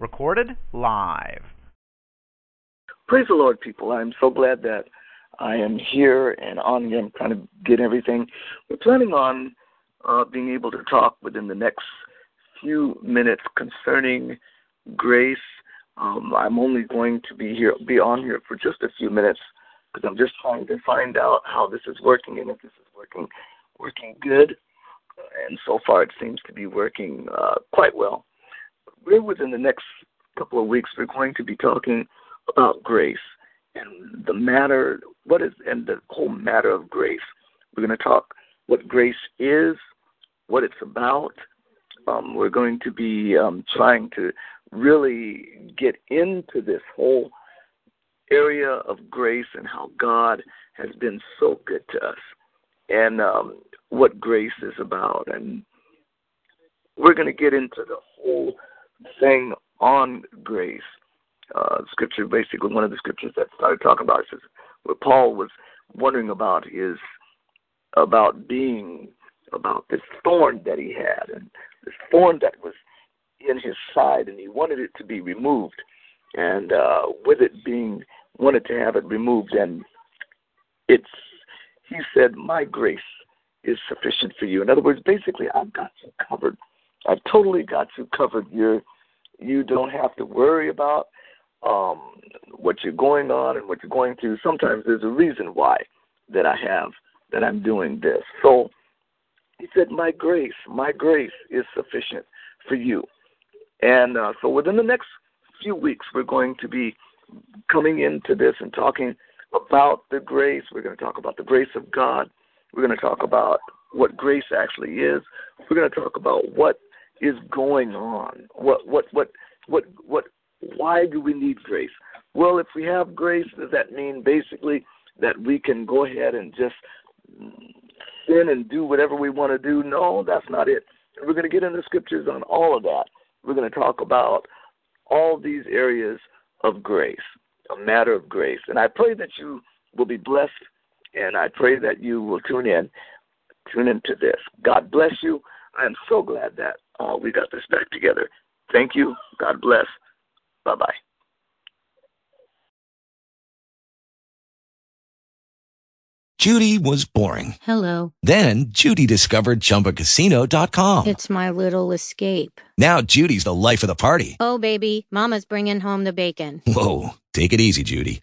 Recorded live. Praise the Lord, people. I'm so glad that I am here and on. I'm trying to get everything. We're planning on uh, being able to talk within the next few minutes concerning grace. Um, I'm only going to be here, be on here for just a few minutes because I'm just trying to find out how this is working and if this is working, working good. And so far, it seems to be working uh, quite well. We're within the next couple of weeks. We're going to be talking about grace and the matter, what is, and the whole matter of grace. We're going to talk what grace is, what it's about. Um, we're going to be um, trying to really get into this whole area of grace and how God has been so good to us, and um, what grace is about. And we're going to get into the whole thing on grace. Uh, scripture, basically one of the scriptures that started talking about is what Paul was wondering about is about being about this thorn that he had and this thorn that was in his side and he wanted it to be removed. And uh, with it being wanted to have it removed and it's he said my grace is sufficient for you. In other words basically i've got you covered i've totally got you covered you're you don't have to worry about um, what you're going on and what you're going through, sometimes there's a reason why that I have that I'm doing this. So he said, My grace, my grace is sufficient for you. And uh, so within the next few weeks, we're going to be coming into this and talking about the grace. We're going to talk about the grace of God. We're going to talk about what grace actually is. We're going to talk about what is going on, what what what what what why do we need grace? Well, if we have grace, does that mean basically that we can go ahead and just sin and do whatever we want to do? No, that's not it. we're going to get into scriptures on all of that. We're going to talk about all these areas of grace, a matter of grace. And I pray that you will be blessed, and I pray that you will tune in, tune into this. God bless you. I am so glad that uh, we got this back together. Thank you. God bless. Bye bye. Judy was boring. Hello. Then Judy discovered ChumbaCasino.com. It's my little escape. Now Judy's the life of the party. Oh, baby, Mama's bringing home the bacon. Whoa, take it easy, Judy.